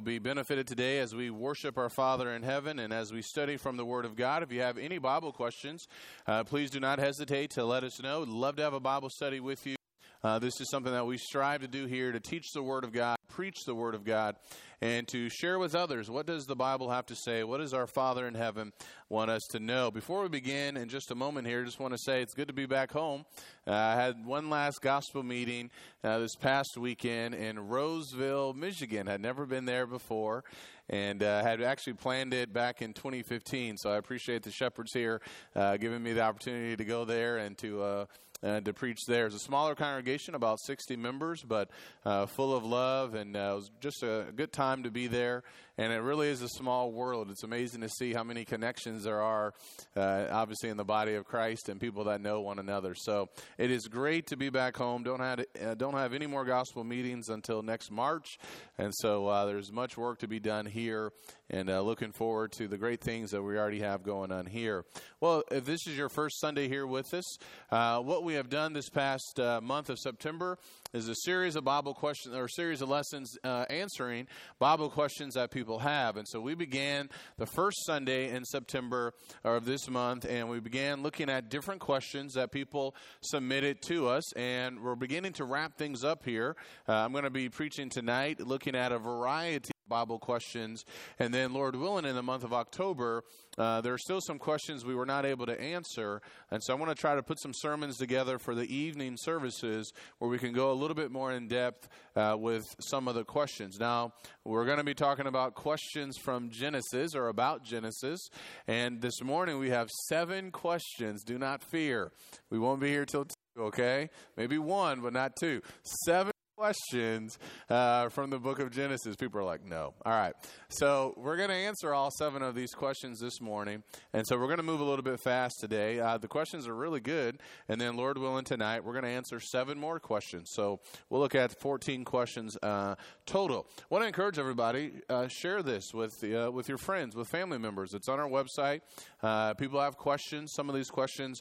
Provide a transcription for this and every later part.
you'll be benefited today as we worship our Father in heaven and as we study from the Word of God. If you have any Bible questions, uh, please do not hesitate to let us know. We'd love to have a Bible study with you. Uh, this is something that we strive to do here to teach the Word of God, preach the Word of God, and to share with others what does the Bible have to say? What does our Father in heaven want us to know? Before we begin, in just a moment here, just want to say it's good to be back home. Uh, I had one last gospel meeting uh, this past weekend in Roseville, Michigan. I'd never been there before and uh, had actually planned it back in 2015. So I appreciate the shepherds here uh, giving me the opportunity to go there and to uh, uh, to preach there. It's a smaller congregation, about 60 members, but uh, full of love, and uh, it was just a good time to be there. And it really is a small world. It's amazing to see how many connections there are, uh, obviously, in the body of Christ and people that know one another. So it is great to be back home. Don't have uh, don't have any more gospel meetings until next March, and so uh, there's much work to be done here. And looking forward to the great things that we already have going on here. Well, if this is your first Sunday here with us, what we have done this past month of September is a series of Bible questions or series of lessons uh, answering Bible questions that people have. And so we began the first Sunday in September of this month, and we began looking at different questions that people submitted to us. And we're beginning to wrap things up here. Uh, I'm going to be preaching tonight, looking at a variety Bible questions. And then, Lord willing, in the month of October, uh, there are still some questions we were not able to answer. And so I want to try to put some sermons together for the evening services where we can go a little bit more in depth uh, with some of the questions. Now, we're going to be talking about questions from Genesis or about Genesis. And this morning we have seven questions. Do not fear. We won't be here till two, okay? Maybe one, but not two. Seven questions uh, from the book of Genesis. People are like, no. All right. So we're going to answer all seven of these questions this morning. And so we're going to move a little bit fast today. Uh, the questions are really good. And then, Lord willing, tonight we're going to answer seven more questions. So we'll look at 14 questions uh, total. I want to encourage everybody uh, share this with, uh, with your friends, with family members. It's on our website. Uh, people have questions. Some of these questions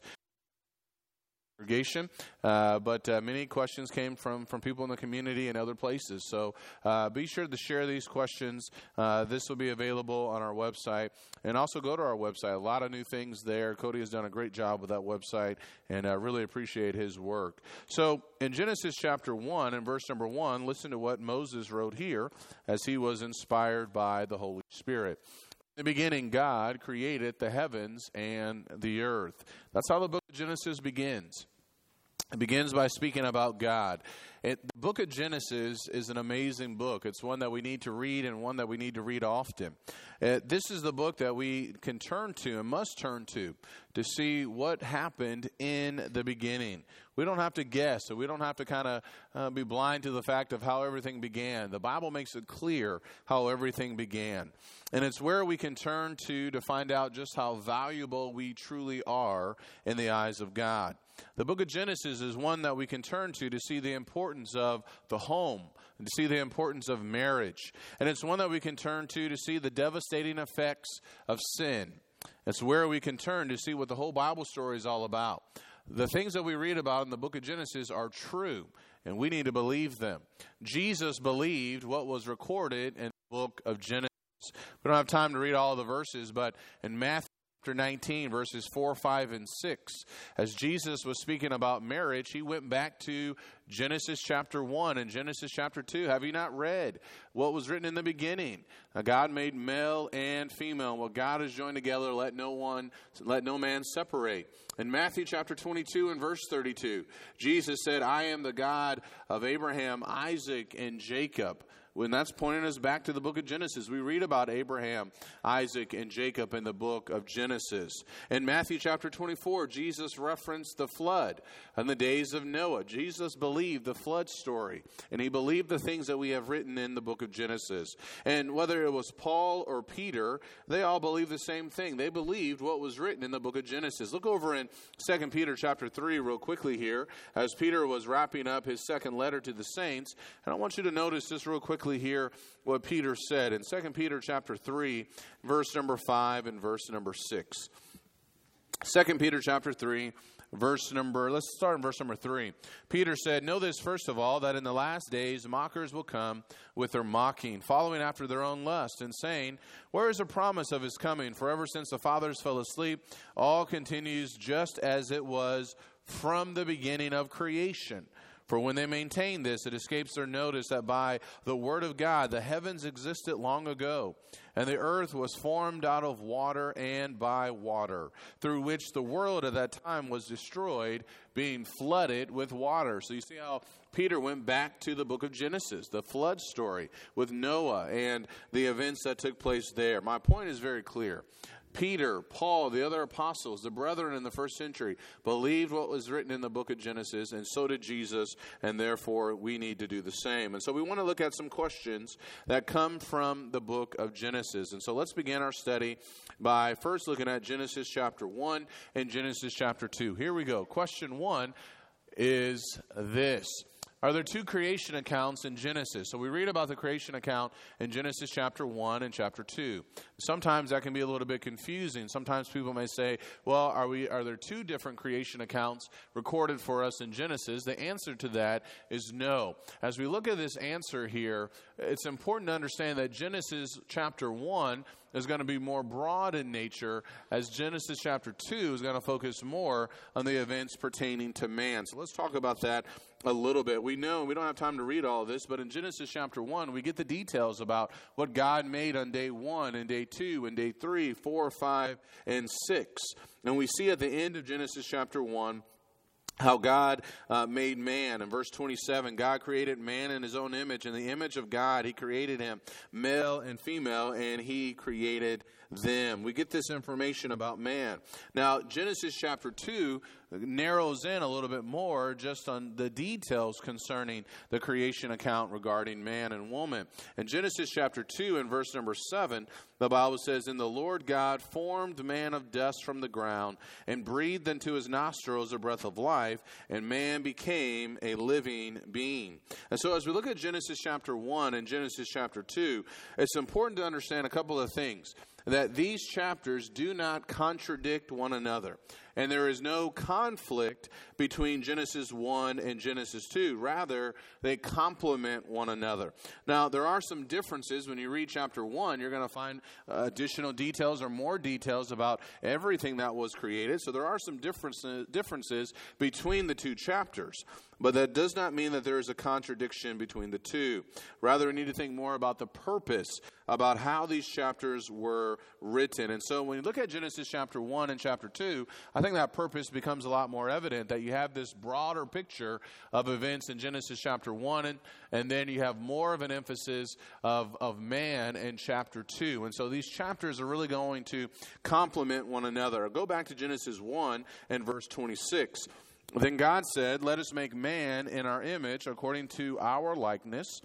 congregation, uh, but uh, many questions came from, from people in the community and other places. So uh, be sure to share these questions. Uh, this will be available on our website. And also go to our website. A lot of new things there. Cody has done a great job with that website, and I really appreciate his work. So in Genesis chapter 1 and verse number 1, listen to what Moses wrote here as he was inspired by the Holy Spirit. In the beginning, God created the heavens and the earth. That's how the book Genesis begins. It begins by speaking about God. It, the book of Genesis is an amazing book. It's one that we need to read and one that we need to read often. Uh, this is the book that we can turn to and must turn to to see what happened in the beginning. We don't have to guess, or we don't have to kind of uh, be blind to the fact of how everything began. The Bible makes it clear how everything began. And it's where we can turn to to find out just how valuable we truly are in the eyes of God. The book of Genesis is one that we can turn to to see the importance of the home, and to see the importance of marriage. And it's one that we can turn to to see the devastating effects of sin. It's where we can turn to see what the whole Bible story is all about. The things that we read about in the book of Genesis are true, and we need to believe them. Jesus believed what was recorded in the book of Genesis. We don't have time to read all the verses, but in Matthew chapter 19, verses 4, 5, and 6. As Jesus was speaking about marriage, he went back to Genesis chapter 1 and Genesis chapter 2. Have you not read what was written in the beginning? God made male and female. What God has joined together, let no one, let no man separate. In Matthew chapter 22 and verse 32, Jesus said, I am the God of Abraham, Isaac, and Jacob. And that's pointing us back to the book of Genesis. We read about Abraham, Isaac, and Jacob in the book of Genesis. In Matthew chapter 24, Jesus referenced the flood and the days of Noah. Jesus believed the flood story, and he believed the things that we have written in the book of Genesis. And whether it was Paul or Peter, they all believed the same thing. They believed what was written in the book of Genesis. Look over in 2 Peter chapter 3 real quickly here as Peter was wrapping up his second letter to the saints. And I want you to notice this real quickly quickly hear what Peter said in 2 Peter chapter 3, verse number 5 and verse number 6. 2 Peter chapter 3, verse number, let's start in verse number 3. Peter said, Know this first of all, that in the last days mockers will come with their mocking, following after their own lust, and saying, Where is the promise of his coming? For ever since the fathers fell asleep, all continues just as it was from the beginning of creation. For when they maintain this, it escapes their notice that by the word of God the heavens existed long ago, and the earth was formed out of water and by water, through which the world at that time was destroyed, being flooded with water. So you see how Peter went back to the book of Genesis, the flood story with Noah and the events that took place there. My point is very clear. Peter, Paul, the other apostles, the brethren in the first century believed what was written in the book of Genesis, and so did Jesus, and therefore we need to do the same. And so we want to look at some questions that come from the book of Genesis. And so let's begin our study by first looking at Genesis chapter 1 and Genesis chapter 2. Here we go. Question 1 is this are there two creation accounts in Genesis? So we read about the creation account in Genesis chapter 1 and chapter 2. Sometimes that can be a little bit confusing. Sometimes people may say, well, are, we, are there two different creation accounts recorded for us in Genesis? The answer to that is no. As we look at this answer here, it's important to understand that Genesis chapter 1 is going to be more broad in nature, as Genesis chapter 2 is going to focus more on the events pertaining to man. So let's talk about that a little bit. We know, we don't have time to read all this, but in Genesis chapter 1, we get the details about what God made on day 1 and day 2 and day 3, 4, 5, and 6. And we see at the end of Genesis chapter 1 how God uh, made man. In verse 27, God created man in his own image. In the image of God, he created him, male and female, and he created them. We get this information about man. Now, Genesis chapter 2 narrows in a little bit more just on the details concerning the creation account regarding man and woman. In Genesis chapter 2 and verse number 7, the Bible says, And the Lord God formed man of dust from the ground and breathed into his nostrils a breath of life, and man became a living being. And so, as we look at Genesis chapter 1 and Genesis chapter 2, it's important to understand a couple of things that these chapters do not contradict one another. And there is no conflict between Genesis 1 and Genesis 2. Rather, they complement one another. Now, there are some differences. When you read chapter 1, you're going to find uh, additional details or more details about everything that was created. So there are some differences, differences between the two chapters. But that does not mean that there is a contradiction between the two. Rather, we need to think more about the purpose, about how these chapters were written. And so when you look at Genesis chapter 1 and chapter 2, I think that purpose becomes a lot more evident that you have this broader picture of events in Genesis chapter 1, and, and then you have more of an emphasis of, of man in chapter 2. And so these chapters are really going to complement one another. Go back to Genesis 1 and verse 26. Then God said, Let us make man in our image, according to our likeness.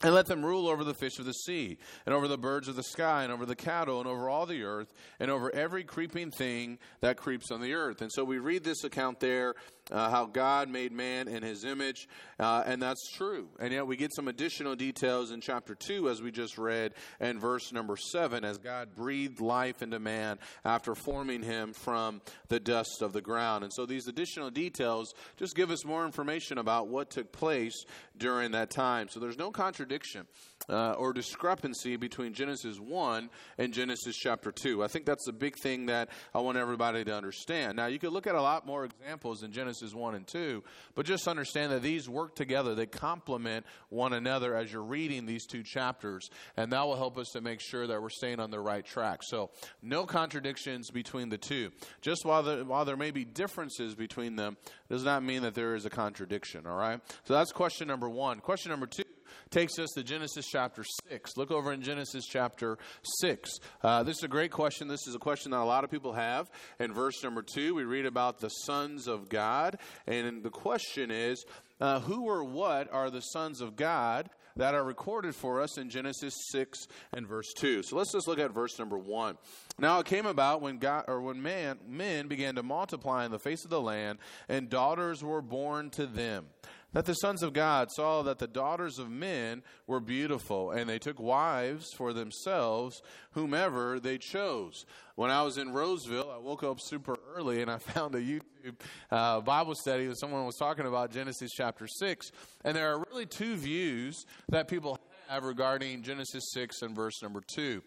And let them rule over the fish of the sea, and over the birds of the sky, and over the cattle, and over all the earth, and over every creeping thing that creeps on the earth. And so we read this account there uh, how God made man in his image, uh, and that's true. And yet we get some additional details in chapter 2, as we just read, and verse number 7, as God breathed life into man after forming him from the dust of the ground. And so these additional details just give us more information about what took place during that time. So there's no contradiction uh, or discrepancy between Genesis 1 and Genesis chapter 2. I think that's the big thing that I want everybody to understand. Now, you could look at a lot more examples in Genesis 1 and 2, but just understand that these work together. They complement one another as you're reading these two chapters, and that will help us to make sure that we're staying on the right track. So, no contradictions between the two. Just while while there may be differences between them, does not mean that there is a contradiction, all right? So, that's question number one. Question number two takes us to Genesis chapter 6. Look over in Genesis chapter 6. Uh, this is a great question. This is a question that a lot of people have. In verse number 2, we read about the sons of God. And the question is uh, who or what are the sons of God? that are recorded for us in Genesis 6 and verse 2. So let's just look at verse number 1. Now it came about when God or when man men began to multiply in the face of the land and daughters were born to them. That the sons of God saw that the daughters of men were beautiful, and they took wives for themselves, whomever they chose. When I was in Roseville, I woke up super early and I found a YouTube uh, Bible study that someone was talking about Genesis chapter 6. And there are really two views that people have regarding Genesis 6 and verse number 2.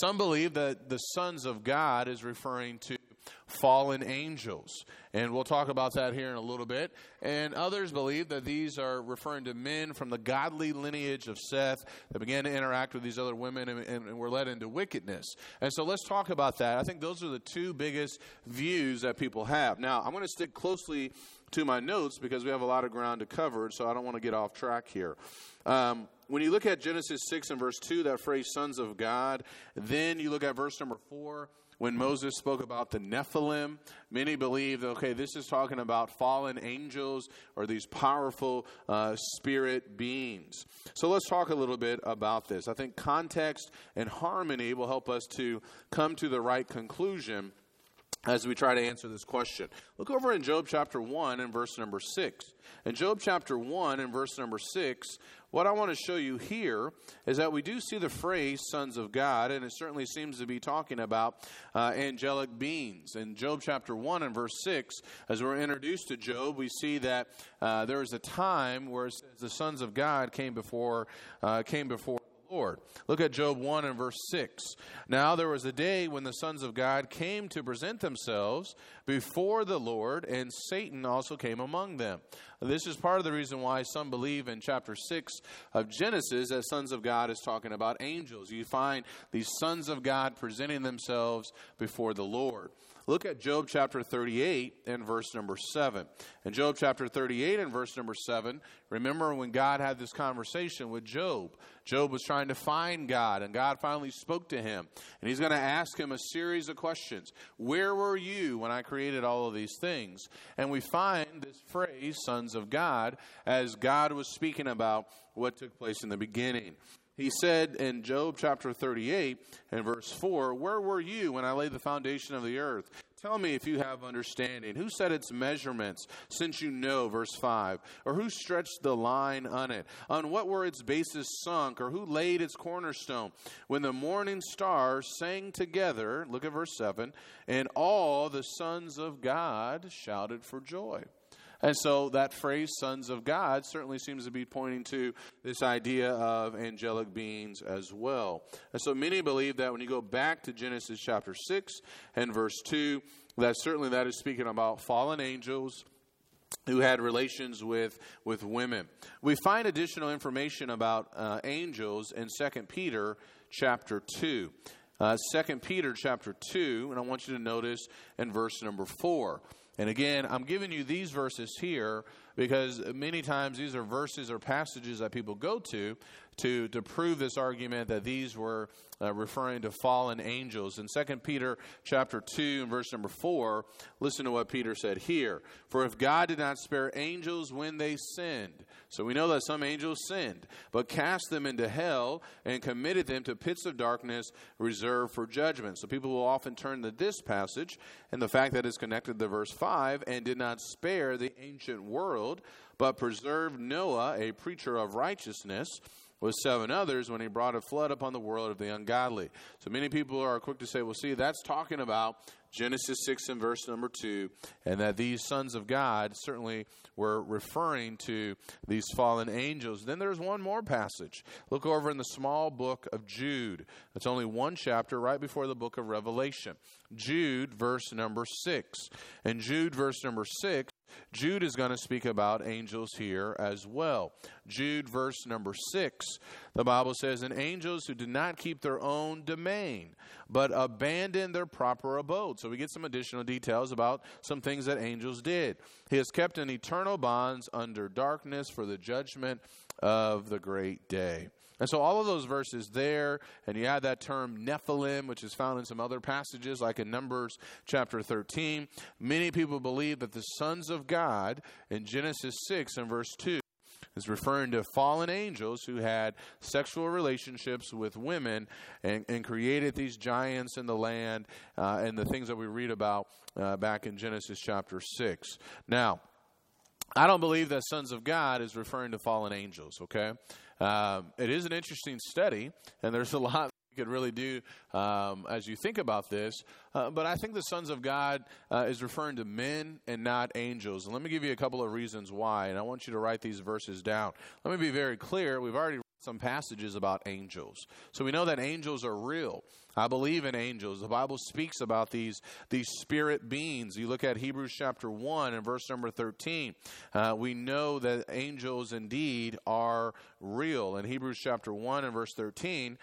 Some believe that the sons of God is referring to fallen angels. And we'll talk about that here in a little bit. And others believe that these are referring to men from the godly lineage of Seth that began to interact with these other women and, and were led into wickedness. And so let's talk about that. I think those are the two biggest views that people have. Now, I'm going to stick closely to my notes because we have a lot of ground to cover, so I don't want to get off track here. Um, when you look at Genesis 6 and verse 2, that phrase, sons of God, then you look at verse number 4 when Moses spoke about the Nephilim, many believe, okay, this is talking about fallen angels or these powerful uh, spirit beings. So let's talk a little bit about this. I think context and harmony will help us to come to the right conclusion as we try to answer this question. Look over in Job chapter 1 and verse number 6. In Job chapter 1 and verse number 6, what I want to show you here is that we do see the phrase sons of God, and it certainly seems to be talking about uh, angelic beings. In Job chapter 1 and verse 6, as we're introduced to Job, we see that uh, a time where the sons of God came before, uh, came before Lord. Look at Job 1 and verse 6. Now there was a day when the sons of God came to present themselves before the Lord, and Satan also came among them. This is part of the reason why some believe in chapter 6 of Genesis that sons of God is talking about angels. You find these sons of God presenting themselves before the Lord. Look at Job chapter 38 and verse number 7. In Job chapter 38 and verse number 7, remember when God had this conversation with Job. Job was trying to find God, and God finally spoke to him. And he's going to ask him a series of questions Where were you when I created all of these things? And we find this phrase, sons of God, as God was speaking about what took place in the beginning. He said in Job chapter 38 and verse 4, Where were you when I laid the foundation of the earth? Tell me if you have understanding. Who set its measurements, since you know? Verse 5. Or who stretched the line on it? On what were its bases sunk? Or who laid its cornerstone? When the morning stars sang together, look at verse 7, and all the sons of God shouted for joy. And so that phrase, sons of God, certainly seems to be pointing to this idea of angelic beings as well. And so many believe that when you go back to Genesis chapter 6 and verse 2, that certainly that is speaking about fallen angels who had relations with, with women. We find additional information about uh, angels in 2 Peter chapter 2. Uh, 2 Peter chapter 2, and I want you to notice in verse number 4. And again, I'm giving you these verses here because many times these are verses or passages that people go to to, to prove this argument that these were uh, referring to fallen angels. In 2 Peter chapter 2 and verse number 4, listen to what Peter said here. For if God did not spare angels when they sinned, so we know that some angels sinned, but cast them into hell and committed them to pits of darkness reserved for judgment. So people will often turn to this passage and the fact that it's connected to verse 5 and did not spare the ancient world, but preserved Noah, a preacher of righteousness with seven others when he brought a flood upon the world of the ungodly. So many people are quick to say, well, see, that's talking about Genesis 6 and verse number 2, and that these sons of God certainly were referring to these fallen angels. Then there's one more passage. Look over in the small book of Jude. It's only one chapter right before the book of Revelation. Jude, verse number 6. And Jude, verse number 6, Jude is going to speak about angels here as well. Jude, verse number 6, the Bible says, And angels who did not keep their own domain, but abandoned their proper abode. So we get some additional details about some things that angels did. He has kept in eternal bonds under darkness for the judgment of the great day. And so all of those verses there, and you add that term Nephilim, which is found in some other passages, like in Numbers chapter 13. Many people believe that the sons of God in Genesis 6 and verse 2 is referring to fallen angels who had sexual relationships with women and, and created these giants in the land uh, and the things that we read about uh, back in Genesis chapter 6. Now, I don't believe that sons of God is referring to fallen angels, okay? Um, it is an interesting study, and there's a lot you could really do um, as you think about this. Uh, but I think the sons of God uh, is referring to men and not angels. And let me give you a couple of reasons why, and I want you to write these verses down. Let me be very clear. We've already read some passages about angels. So we know that angels are real. I believe in angels. The Bible speaks about these, these spirit beings. You look at Hebrews chapter 1 and verse number 13. Uh, we know that angels indeed are real. In Hebrews chapter 1 and verse 13,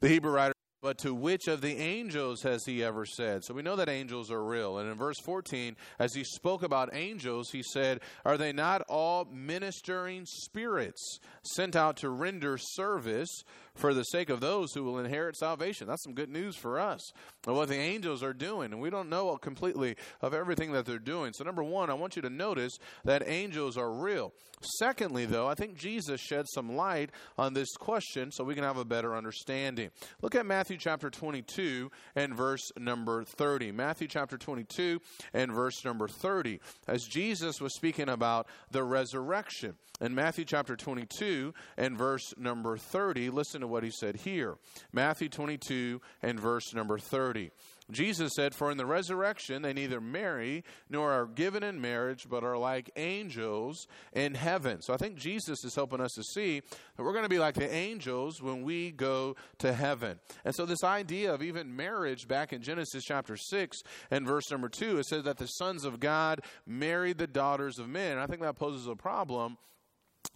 the Hebrew writer but to which of the angels has he ever said? So we know that angels are real. And in verse 14, as he spoke about angels, he said, Are they not all ministering spirits sent out to render service for the sake of those who will inherit salvation. That's some good news for us of what the angels are doing. And we don't know completely of everything that they're doing. So, number one, I want you to notice that angels are real. Secondly, though, I think Jesus shed some light on this question so we can have a better understanding. Look at Matthew chapter 22 and verse number 30. Matthew chapter 22 and verse number 30. As Jesus was speaking about the resurrection. In Matthew chapter 22 and verse number 30, listen to what he said here. Matthew 22 and verse number 30. Jesus said, For in the resurrection they neither marry nor are given in marriage, but are like angels in heaven. So I think Jesus is helping us to see that we're going to be like the angels when we go to heaven. And so this idea of even marriage back in Genesis chapter 6 and verse number 2, it says that the sons of God married the daughters of men. I think that poses a problem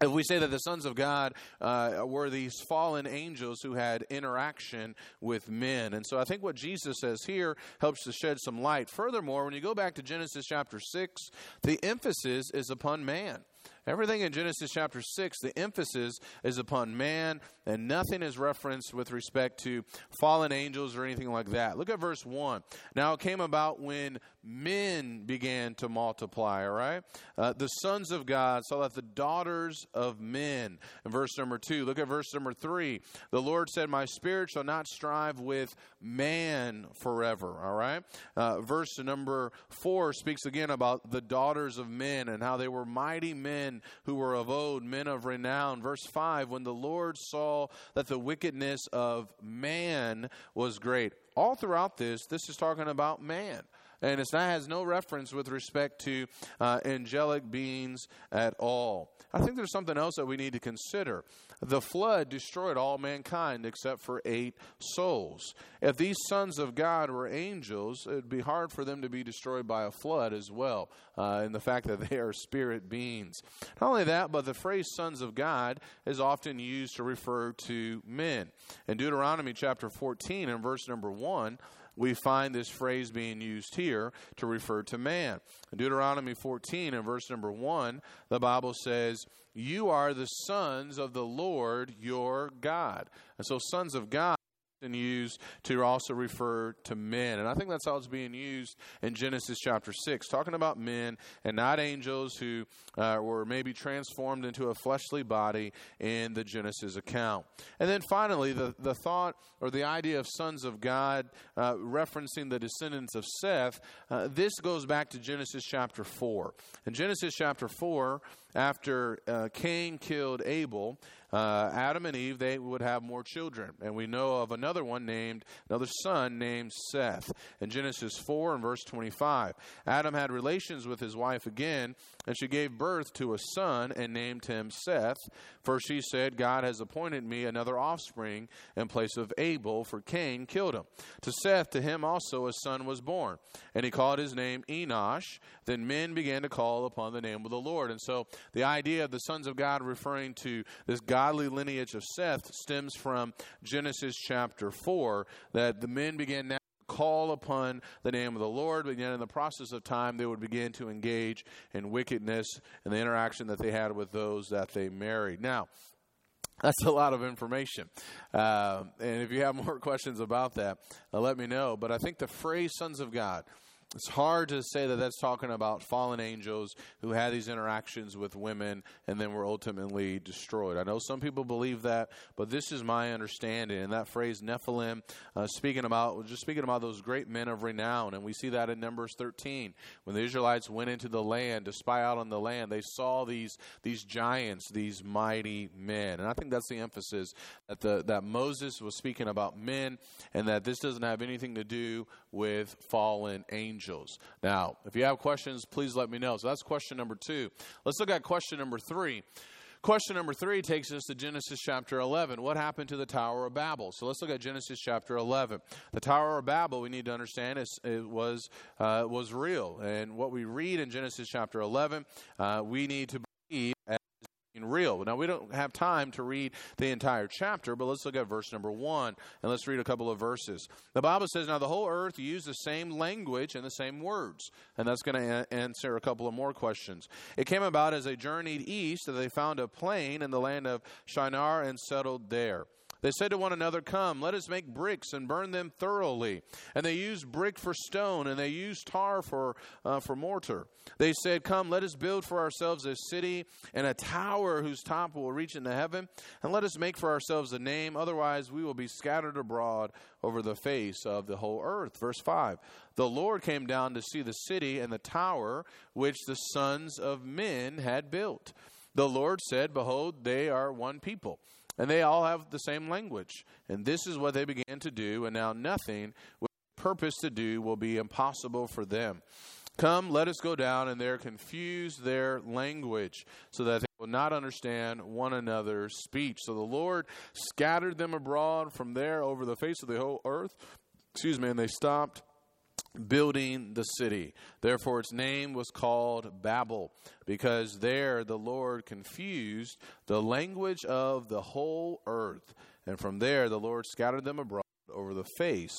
if we say that the sons of God uh, were these fallen angels who had interaction with men. And so I think what Jesus says here helps to shed some light. Furthermore, when you go back to Genesis chapter 6, the emphasis is upon man. Everything in Genesis chapter 6, the emphasis is upon man, and nothing is referenced with respect to fallen angels or anything like that. Look at verse 1. Now it came about when men began to multiply, all right? Uh, the sons of God saw that the daughters of men. In verse number 2, look at verse number 3. The Lord said, My spirit shall not strive with man forever, all right? Uh, verse number 4 speaks again about the daughters of men and how they were mighty men who were of old, men of renown. Verse 5 When the Lord saw that the wickedness of man was great. All throughout this, this is talking about man and it has no reference with respect to uh, angelic beings at all. I think there's something else that we need to consider. The flood destroyed all mankind except for eight souls. If these sons of God were angels, it would be hard for them to be destroyed by a flood as well, uh, in the fact that they are spirit beings. Not only that, but the phrase sons of God is often used to refer to men. In Deuteronomy chapter 14 and verse number 1, we find this phrase being used here to refer to man. In Deuteronomy 14 and verse number 1, the Bible says, You are the sons of the Lord your God. And so, sons of God and used to also refer to men. And I think that's how it's being used in Genesis chapter 6, talking about men and not angels who uh, were maybe transformed into a fleshly body in the Genesis account. And then finally, the, the thought or the idea of sons of God uh, referencing the descendants of Seth, uh, this goes back to Genesis chapter 4. In Genesis chapter 4, after uh, Cain killed Abel, uh, Adam and Eve, they would have more children. And we know of another one named, another son named Seth. In Genesis 4 and verse 25, Adam had relations with his wife again, and she gave birth to a son and named him Seth. For she said, God has appointed me another offspring in place of Abel, for Cain killed him. To Seth, to him also a son was born, and he called his name Enosh. Then men began to call upon the name of the Lord. And so the idea of the sons of God referring to this godly lineage of Seth stems from Genesis chapter 4, that the men began now to call upon the name of the Lord, but yet in the process of time, they would begin to engage in wickedness and the interaction that they had with those that they married. Now, that's a lot of information. Uh, and if you have more questions about that, uh, let me know. But I think the phrase sons of God it's hard to say that that's talking about fallen angels who had these interactions with women and then were ultimately destroyed. I know some people believe that, but this is my understanding. And that phrase Nephilim, uh, speaking about just speaking about those great men of renown, and we see that in Numbers 13 when the Israelites went into the land to spy out on the land. They saw these these giants, these mighty men, and I think that's the emphasis that the that Moses was speaking about men, and that this doesn't have anything to do with fallen angels. Now, if you have questions, please let me know. So that's question number two. Let's look at question number three. Question number three takes us to Genesis chapter 11. What happened to the Tower of Babel? So let's look at Genesis chapter 11. The Tower of Babel, we need to understand, is, it was, uh, was real. And what we read in Genesis chapter 11, uh, we need to real. Now, we don't have time to read the entire chapter, but let's look at verse number one and let's read a couple of verses. The Bible says, Now the whole earth used the same language and the same words. And that's going to answer a couple of more questions. It came about as they journeyed east that they found a plain in the land of Shinar and settled there. They said to one another, Come, let us make bricks and burn them thoroughly. And they used brick for stone, and they used tar for, uh, for mortar. They said, Come, let us build for ourselves a city and a tower whose top will reach into heaven, and let us make for ourselves a name, otherwise we will be scattered abroad over the face of the whole earth. Verse 5 The Lord came down to see the city and the tower which the sons of men had built. The Lord said, Behold, they are one people and they all have the same language. And this is what they began to do, and now nothing with purpose to do will be impossible for them. Come, let us go down, and there confuse their language, so that they will not understand one another's speech. So the Lord scattered them abroad from there over the face of the whole earth. Excuse me, and they stopped building the city. Therefore, its name was called Babel, because there the Lord confused the language of the whole earth. And from there the Lord scattered them abroad over the face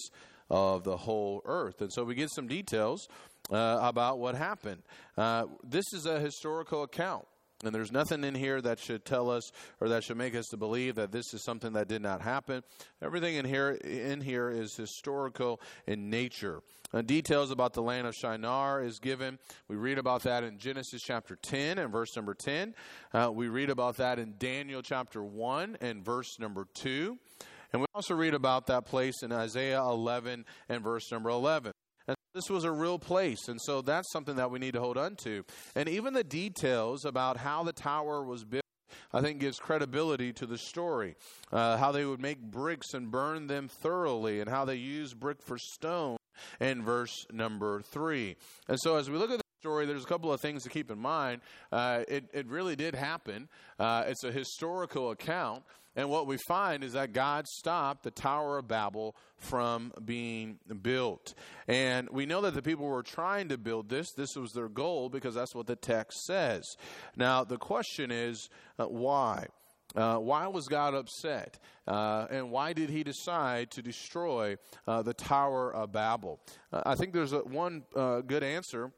of the whole earth. And so we get some details uh, about what happened. Uh, this is a historical account. And there's nothing in here that should tell us or that should make us to believe that this is something that did not happen. Everything in here in here is historical in nature. Uh, details about the land of Shinar is given. We read about that in Genesis chapter 10 and verse number 10. Uh, we read about that in Daniel chapter 1 and verse number 2. And we also read about that place in Isaiah 11 and verse number 11. This was a real place, and so that's something that we need to hold on to. And even the details about how the tower was built. I think gives credibility to the story. Uh, how they would make bricks and burn them thoroughly, and how they used brick for stone in verse number three. And so, as we look at the story, there's a couple of things to keep in mind. Uh, it, it really did happen, uh, it's a historical account. And what we find is that God stopped the Tower of Babel from being built. And we know that the people were trying to build this. This was their goal because that's what the text says. Now, the question is uh, why? Uh, why was God upset? Uh, and why did he decide to destroy uh, the Tower of Babel? Uh, I think there's a, one uh, good answer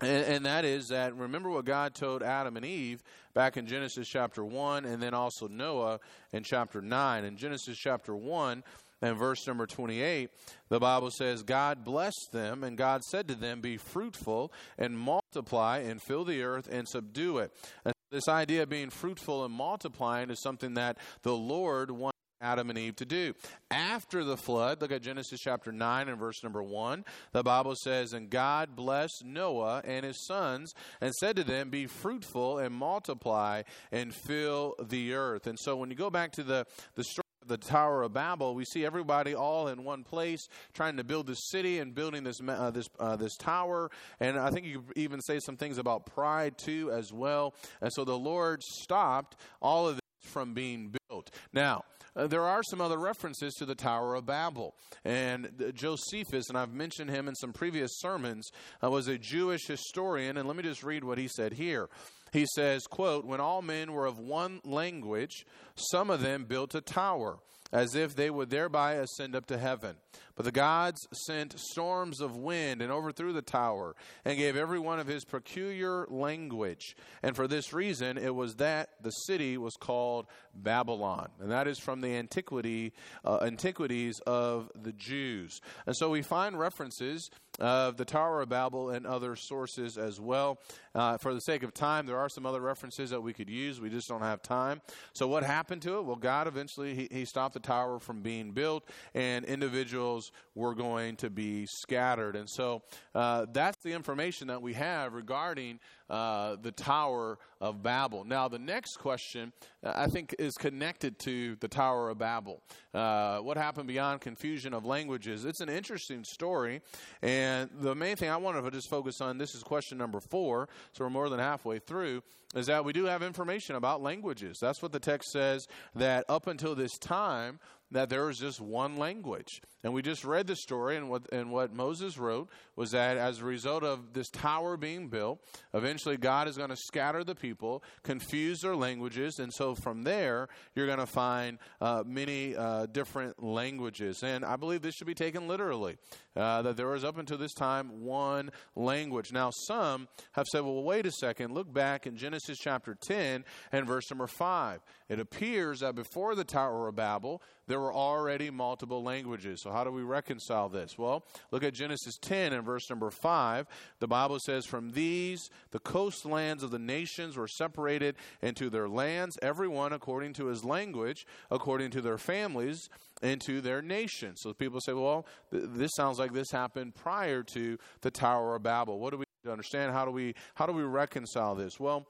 and, and, that is that remember what God told Adam and Eve back in Genesis chapter 1 and then also Noah in chapter 9. In Genesis chapter 1 and verse number 28, the Bible says, God blessed them, and God said to them, Be fruitful and multiply and fill the earth and subdue it. And this idea of being fruitful and multiplying is something that the Lord wants Adam and Eve to do. After the flood, look at Genesis chapter 9 and verse number 1. The Bible says, And God blessed Noah and his sons and said to them, Be fruitful and multiply and fill the earth. And so when you go back to the, the story, the Tower of Babel, we see everybody all in one place trying to build this city and building this uh, this uh, this tower. And I think you could even say some things about pride too as well. And so the Lord stopped all of this from being built. Now, uh, there are some other references to the Tower of Babel. And Josephus, and I've mentioned him in some previous sermons, uh, was a Jewish historian. And let me just read what he said here. He says, quote, When all men were of one language, some of them built a tower as if they would thereby ascend up to heaven. But the gods sent storms of wind and overthrew the tower and gave every one of his peculiar language. And for this reason, it was that the city was called Babylon. And that is from the antiquity, uh, antiquities of the Jews. And so we find references of the Tower of Babel and other sources as well. Uh, for the sake of time, there are some other references that we could use. We just don't have time. So, what happened to it? Well, God eventually he, he stopped the tower from being built, and individuals were going to be scattered. And so, uh, that's the information that we have regarding uh, the Tower of Babel. Now, the next question uh, I think is connected to the Tower of Babel. Uh, what happened beyond confusion of languages? It's an interesting story, and the main thing I want to just focus on this is question number four, so we're more than halfway through, is that we do have information about languages. That's what the text says, that up until this time, that there was just one language. And we just read the story, and what, and what Moses wrote was that as a result of this tower being built, eventually God is going to scatter the people, confuse their languages, and so from there, you're going to find uh, many uh, different languages. And I believe this should be taken literally, uh, that there was up until this time one language. Now, some have said, well, wait a second, look back in Genesis chapter 10 and verse number 5. It appears that before the Tower of Babel, there were already multiple languages. So, how do we reconcile this? Well, look at Genesis 10 and verse number 5. The Bible says, From these, the coastlands of the nations were separated into their lands, everyone according to his language, according to their families, into their nations. So, people say, Well, th- this sounds like this happened prior to the Tower of Babel. What do we understand? How do we, how do we reconcile this? Well,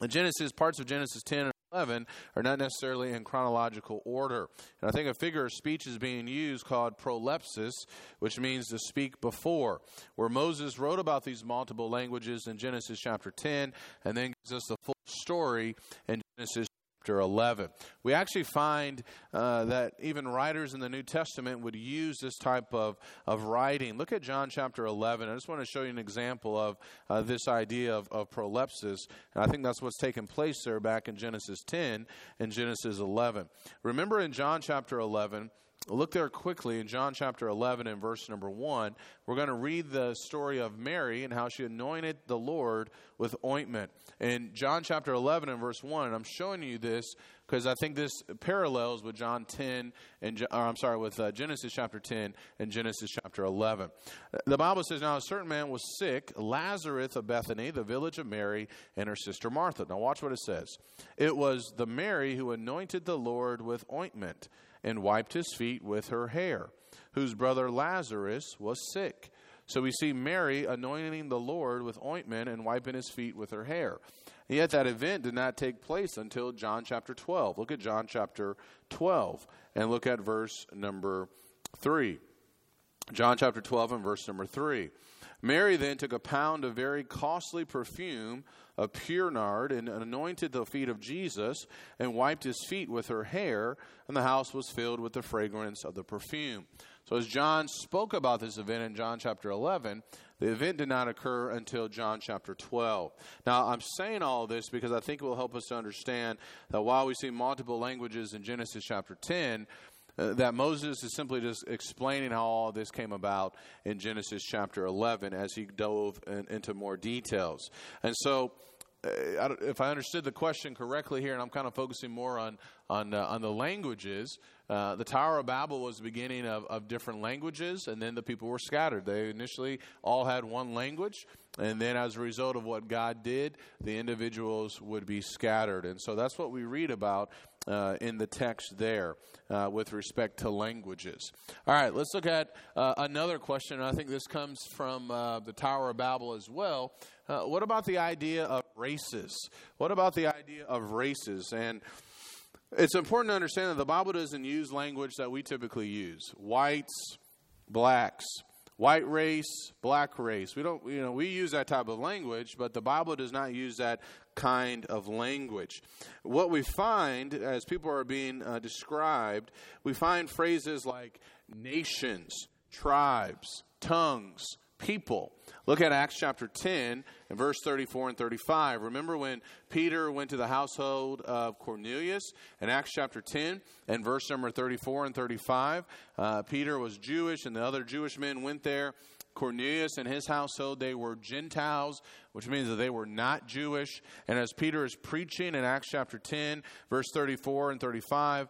the Genesis, parts of Genesis 10 11 are not necessarily in chronological order. And I think a figure of speech is being used called prolepsis, which means to speak before, where Moses wrote about these multiple languages in Genesis chapter 10 and then gives us the full story in Genesis chapter 11. We actually find uh, that even writers in the New Testament would use this type of, of writing. Look at John chapter 11. I just want to show you an example of uh, this idea of, of prolepsis. And I think that's what's taken place there back in Genesis 10 and Genesis 11. Remember in John chapter 11, Look there quickly in John chapter 11 and verse number 1. We're going to read the story of Mary and how she anointed the Lord with ointment. In John chapter 11 and verse 1, and I'm showing you this because I think this parallels with John 10 and or I'm sorry with uh, Genesis chapter 10 and Genesis chapter 11. The Bible says now a certain man was sick, Lazarus of Bethany, the village of Mary and her sister Martha. Now watch what it says. It was the Mary who anointed the Lord with ointment and wiped his feet with her hair, whose brother Lazarus was sick. So we see Mary anointing the Lord with ointment and wiping his feet with her hair. And yet that event did not take place until John chapter 12. Look at John chapter 12 and look at verse number 3. John chapter 12 and verse number 3. Mary then took a pound of very costly perfume of pure nard and anointed the feet of Jesus and wiped his feet with her hair, and the house was filled with the fragrance of the perfume. So, as John spoke about this event in John chapter 11, the event did not occur until John chapter 12. Now, I'm saying all this because I think it will help us to understand that while we see multiple languages in Genesis chapter 10, uh, that Moses is simply just explaining how all this came about in Genesis chapter 11 as he dove in, into more details. And so, uh, if I understood the question correctly here, and I'm kind of focusing more on on uh, on the languages, uh, the Tower of Babel was the beginning of, of different languages, and then the people were scattered. They initially all had one language, and then as a result of what God did, the individuals would be scattered. And so that's what we read about uh, in the text there uh, with respect to languages. All right, let's look at uh, another question. I think this comes from uh, the Tower of Babel as well. Uh, what about the idea of races? What about the idea of races? And it's important to understand that the Bible doesn't use language that we typically use whites, blacks, white race, black race. We don't, you know, we use that type of language, but the Bible does not use that kind of language. What we find as people are being uh, described, we find phrases like nations, tribes, tongues, people. Look at Acts chapter 10 and verse 34 and 35. Remember when Peter went to the household of Cornelius in Acts chapter 10 and verse number 34 and 35? Uh, Peter was Jewish, and the other Jewish men went there. Cornelius and his household, they were Gentiles, which means that they were not Jewish. And as Peter is preaching in Acts chapter 10, verse 34 and 35,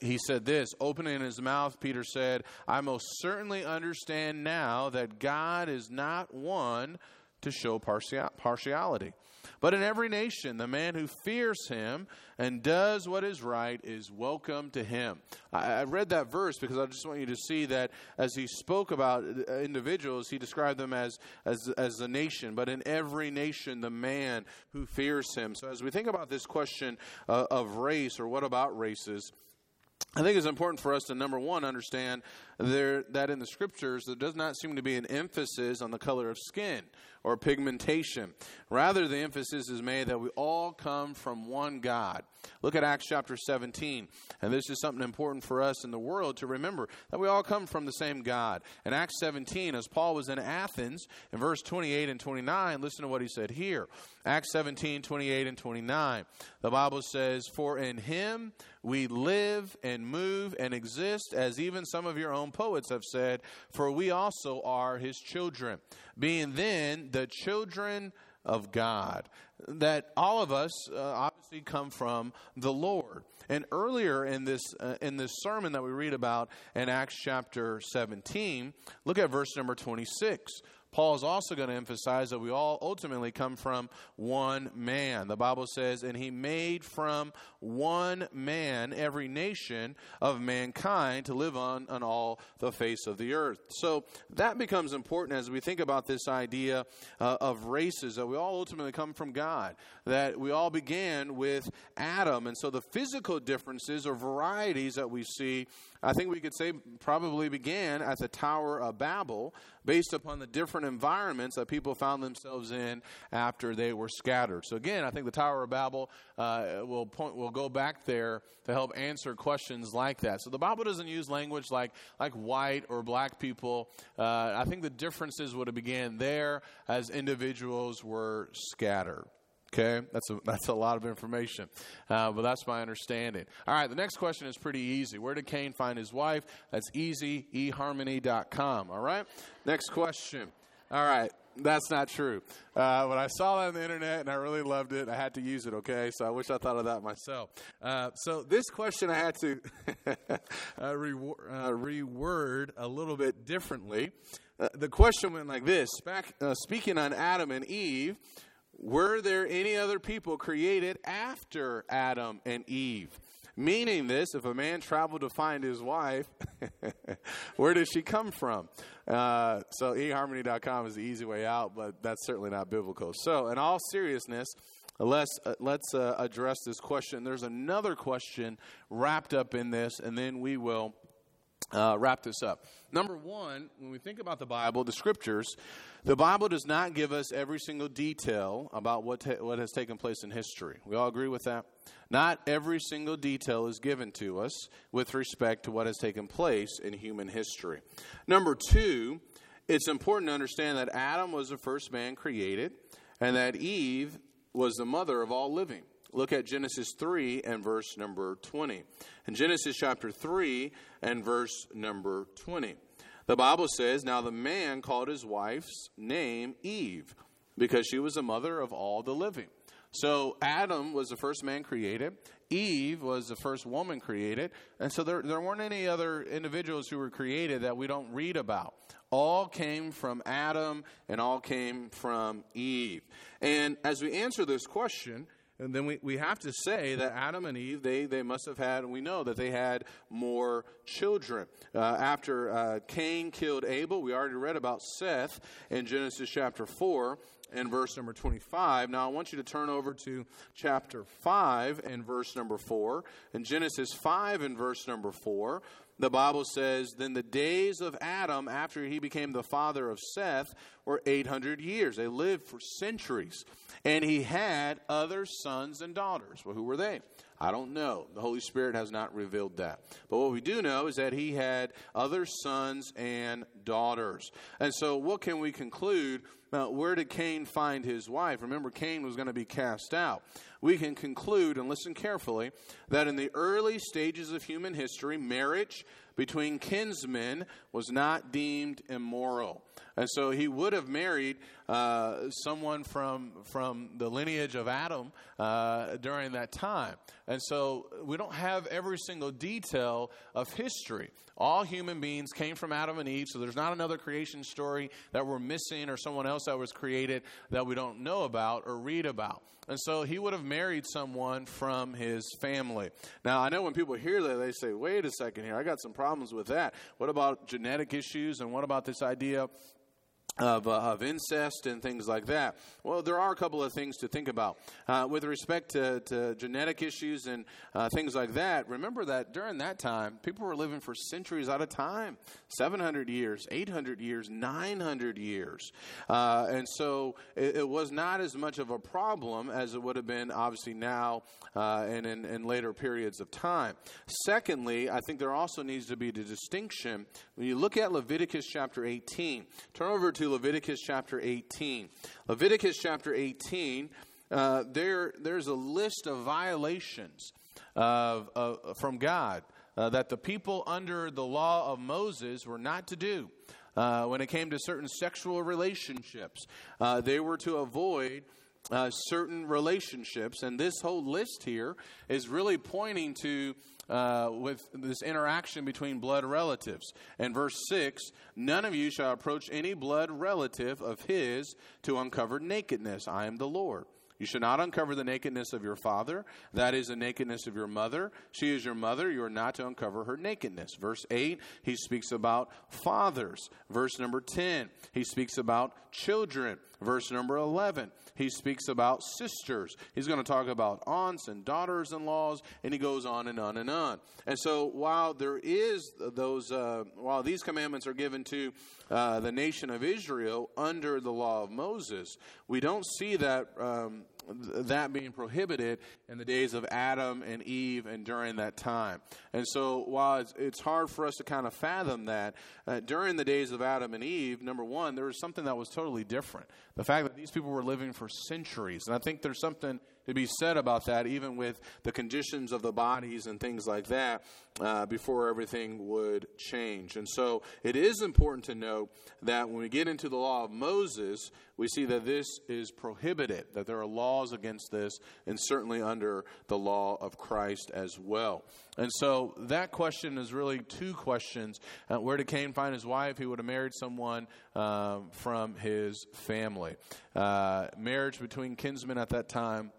he said this opening his mouth peter said i most certainly understand now that god is not one to show partiality. But in every nation the man who fears him and does what is right is welcome to him. I, read that verse because i just want you to see that as he spoke about uh, individuals he described them as as as a nation. But in every nation the man who fears him. So as we think about this question uh, of race or what about races I think it's important for us to number one understand there that in the scriptures there does not seem to be an emphasis on the color of skin or pigmentation. Rather, the emphasis is made that we all come from one God. Look at Acts chapter 17. And this is something important for us in the world to remember that we all come from the same God. In Acts 17, as Paul was in Athens, in verse 28 and 29, listen to what he said here. Acts 17, 28 and 29. The Bible says, For in him we live and move and exist, as even some of your own poets have said, for we also are his children. Being then the children of God. That all of us uh, obviously come from the Lord. And earlier in this uh, in this sermon that we read about in Acts chapter 17, look at verse number 26. Paul is also going to emphasize that we all ultimately come from one man. The Bible says, and he made from one man every nation of mankind to live on, on all the face of the earth. So that becomes important as we think about this idea uh, of races, that we all ultimately come from God, that we all began with Adam. And so the physical differences or varieties that we see I think we could say probably began at the Tower of Babel based upon the different environments that people found themselves in after they were scattered. So again, I think the Tower of Babel uh, will point will go back there to help answer questions like that. So the Bible doesn't use language like like white or black people. Uh, I think the differences would have began there as individuals were scattered. Okay, that's a that's a lot of information, uh, but that's my understanding. All right, the next question is pretty easy. Where did Cain find his wife? That's easy, eharmony.com. All right, next question. All right, that's not true. Uh, when I saw that on the internet and I really loved it, I had to use it, okay? So I wish I thought of that myself. Uh, so this question I had to uh, re- uh, reword a little bit differently. Uh, the question went like this Back, uh, Speaking on Adam and Eve, were there any other people created after Adam and Eve? Meaning this, if a man traveled to find his wife, where does she come from? Uh, so eharmony.com is the easy way out, but that's certainly not biblical. So, in all seriousness, let's uh, let's uh, address this question. There's another question wrapped up in this, and then we will uh, wrap this up. Number one, when we think about the Bible, the scriptures, the Bible does not give us every single detail about what, ta- what has taken place in history. We all agree with that? Not every single detail is given to us with respect to what has taken place in human history. Number two, it's important to understand that Adam was the first man created and that Eve was the mother of all living. Look at Genesis 3 and verse number 20. In Genesis chapter 3 and verse number 20, the Bible says, Now the man called his wife's name Eve, because she was the mother of all the living. So Adam was the first man created. Eve was the first woman created. And so there, there weren't any other individuals who were created that we don't read about. All came from Adam and all came from Eve. And as we answer this question, and then we, we have to say that Adam and Eve, they, they must have had, and we know that they had more children. Uh, after uh, Cain killed Abel, we already read about Seth in Genesis chapter 4 and verse number 25. Now I want you to turn over to chapter 5 and verse number 4. In Genesis 5 and verse number 4, the Bible says, Then the days of Adam after he became the father of Seth were 800 years. They lived for centuries. And he had other sons and daughters. Well, who were they? I don't know. The Holy Spirit has not revealed that. But what we do know is that he had other sons and daughters. And so, what can we conclude? Now, where did Cain find his wife? Remember, Cain was going to be cast out. We can conclude, and listen carefully, that in the early stages of human history, marriage between kinsmen was not deemed immoral. And so he would have married uh, someone from, from the lineage of Adam uh, during that time. And so we don't have every single detail of history. All human beings came from Adam and Eve, so there's not another creation story that we're missing or someone else that was created that we don't know about or read about. And so he would have married someone from his family. Now, I know when people hear that, they say, wait a second here, I got some problems with that. What about genetic issues? And what about this idea of, uh, of incest and things like that. Well, there are a couple of things to think about. Uh, with respect to, to, genetic issues and uh, things like that, remember that during that time, people were living for centuries at a time 700 years, 800 years, 900 years. Uh, and so it, it, was not as much of a problem as it would have been, obviously, now uh, and in, in later periods of time. Secondly, I think there also needs to be the distinction when you look at Leviticus chapter 18. Turn over to Leviticus chapter 18. Leviticus chapter 18, uh, there, there's a list of violations of, of from God uh, that the people under the law of Moses were not to do. Uh, when it came to certain sexual relationships, uh, they were to avoid uh, certain relationships. And this whole list here is really pointing to uh, with this interaction between blood relatives. And verse 6 None of you shall approach any blood relative of his to uncover nakedness. I am the Lord. You should not uncover the nakedness of your father. That is the nakedness of your mother. She is your mother. You are not to uncover her nakedness. Verse 8, he speaks about fathers. Verse number 10, he speaks about children. Verse number 11, he speaks about sisters. He's going to talk about aunts and daughters in laws, and he goes on and on and on. And so while there is those, uh, while these commandments are given to uh, the nation of Israel under the law of Moses, we don't see that. Um, that being prohibited in the days of Adam and Eve and during that time. And so, while it's, it's hard for us to kind of fathom that, uh, during the days of Adam and Eve, number one, there was something that was totally different. The fact that these people were living for centuries. And I think there's something to be said about that, even with the conditions of the bodies and things like that, uh, before everything would change. And so it is important to note that when we get into the law of Moses, we see that this is prohibited, that there are laws against this, and certainly under the law of Christ as well. And so that question is really two questions. Uh, where did Cain find his wife? He would have married someone um, from his family. Uh, marriage between kinsmen at that time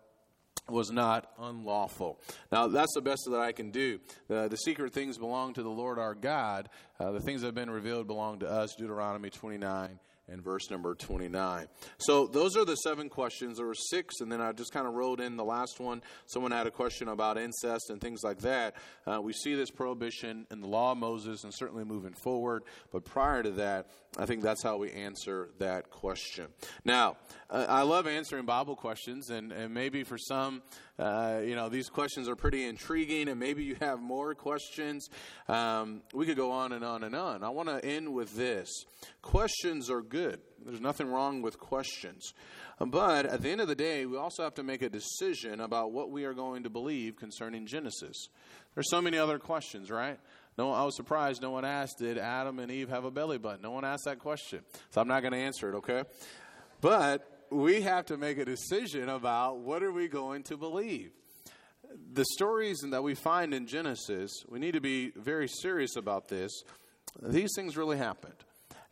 was not unlawful. Now, that's the best that I can do. Uh, the secret things belong to the Lord our God. Uh, the things that have been revealed belong to us, Deuteronomy 29 and verse number 29. So those are the seven questions. There were six, and then I just kind of rolled in the last one. Someone had a question about incest and things like that. Uh, we see this prohibition in the law of Moses and certainly moving forward. But prior to that, I think that's how we answer that question. Now, uh, I love answering Bible questions, and, and maybe for some, uh, you know, these questions are pretty intriguing, and maybe you have more questions. Um, we could go on and on and on. I want to end with this questions are good, there's nothing wrong with questions. But at the end of the day, we also have to make a decision about what we are going to believe concerning Genesis. There's so many other questions, right? No, I was surprised no one asked, did Adam and Eve have a belly button? No one asked that question. So I'm not going to answer it, okay? But we have to make a decision about what are we going to believe. The stories that we find in Genesis, we need to be very serious about this. These things really happened.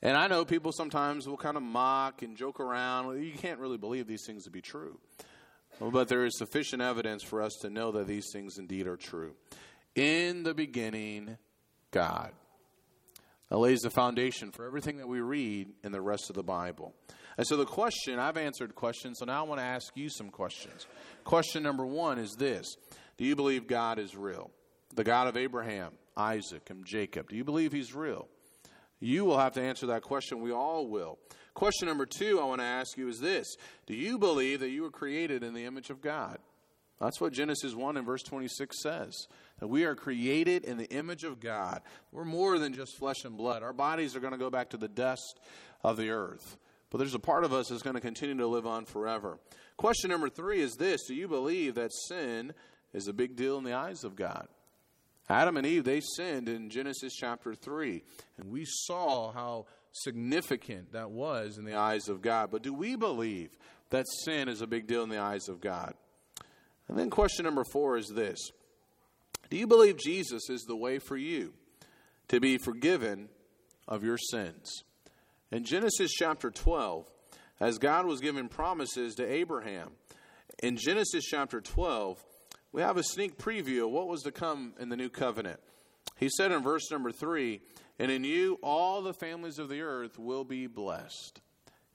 And I know people sometimes will kind of mock and joke around. You can't really believe these things to be true. But there is sufficient evidence for us to know that these things indeed are true. In the beginning, God. That lays the foundation for everything that we read in the rest of the Bible. And so the question, I've answered questions, so now I want to ask you some questions. Question number one is this Do you believe God is real? The God of Abraham, Isaac, and Jacob. Do you believe he's real? You will have to answer that question. We all will. Question number two I want to ask you is this Do you believe that you were created in the image of God? That's what Genesis 1 and verse 26 says. That we are created in the image of God. We're more than just flesh and blood. Our bodies are going to go back to the dust of the earth. But there's a part of us that's going to continue to live on forever. Question number three is this Do you believe that sin is a big deal in the eyes of God? Adam and Eve, they sinned in Genesis chapter 3. And we saw how significant that was in the eyes of God. But do we believe that sin is a big deal in the eyes of God? And then question number four is this Do you believe Jesus is the way for you to be forgiven of your sins? In Genesis chapter 12, as God was giving promises to Abraham, in Genesis chapter 12, we have a sneak preview of what was to come in the new covenant. He said in verse number 3 And in you all the families of the earth will be blessed.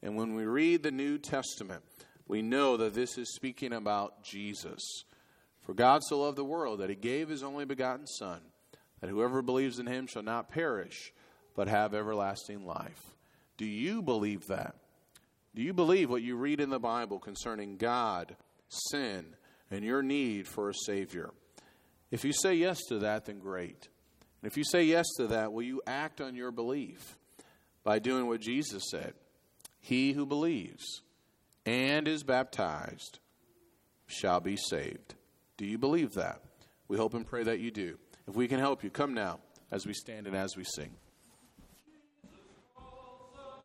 And when we read the New Testament, we know that this is speaking about Jesus. For God so loved the world that he gave his only begotten Son, that whoever believes in him shall not perish, but have everlasting life. Do you believe that? Do you believe what you read in the Bible concerning God, sin, and your need for a Savior? If you say yes to that, then great. And if you say yes to that, will you act on your belief by doing what Jesus said? He who believes and is baptized shall be saved. Do you believe that? We hope and pray that you do. If we can help you, come now as we stand and as we sing.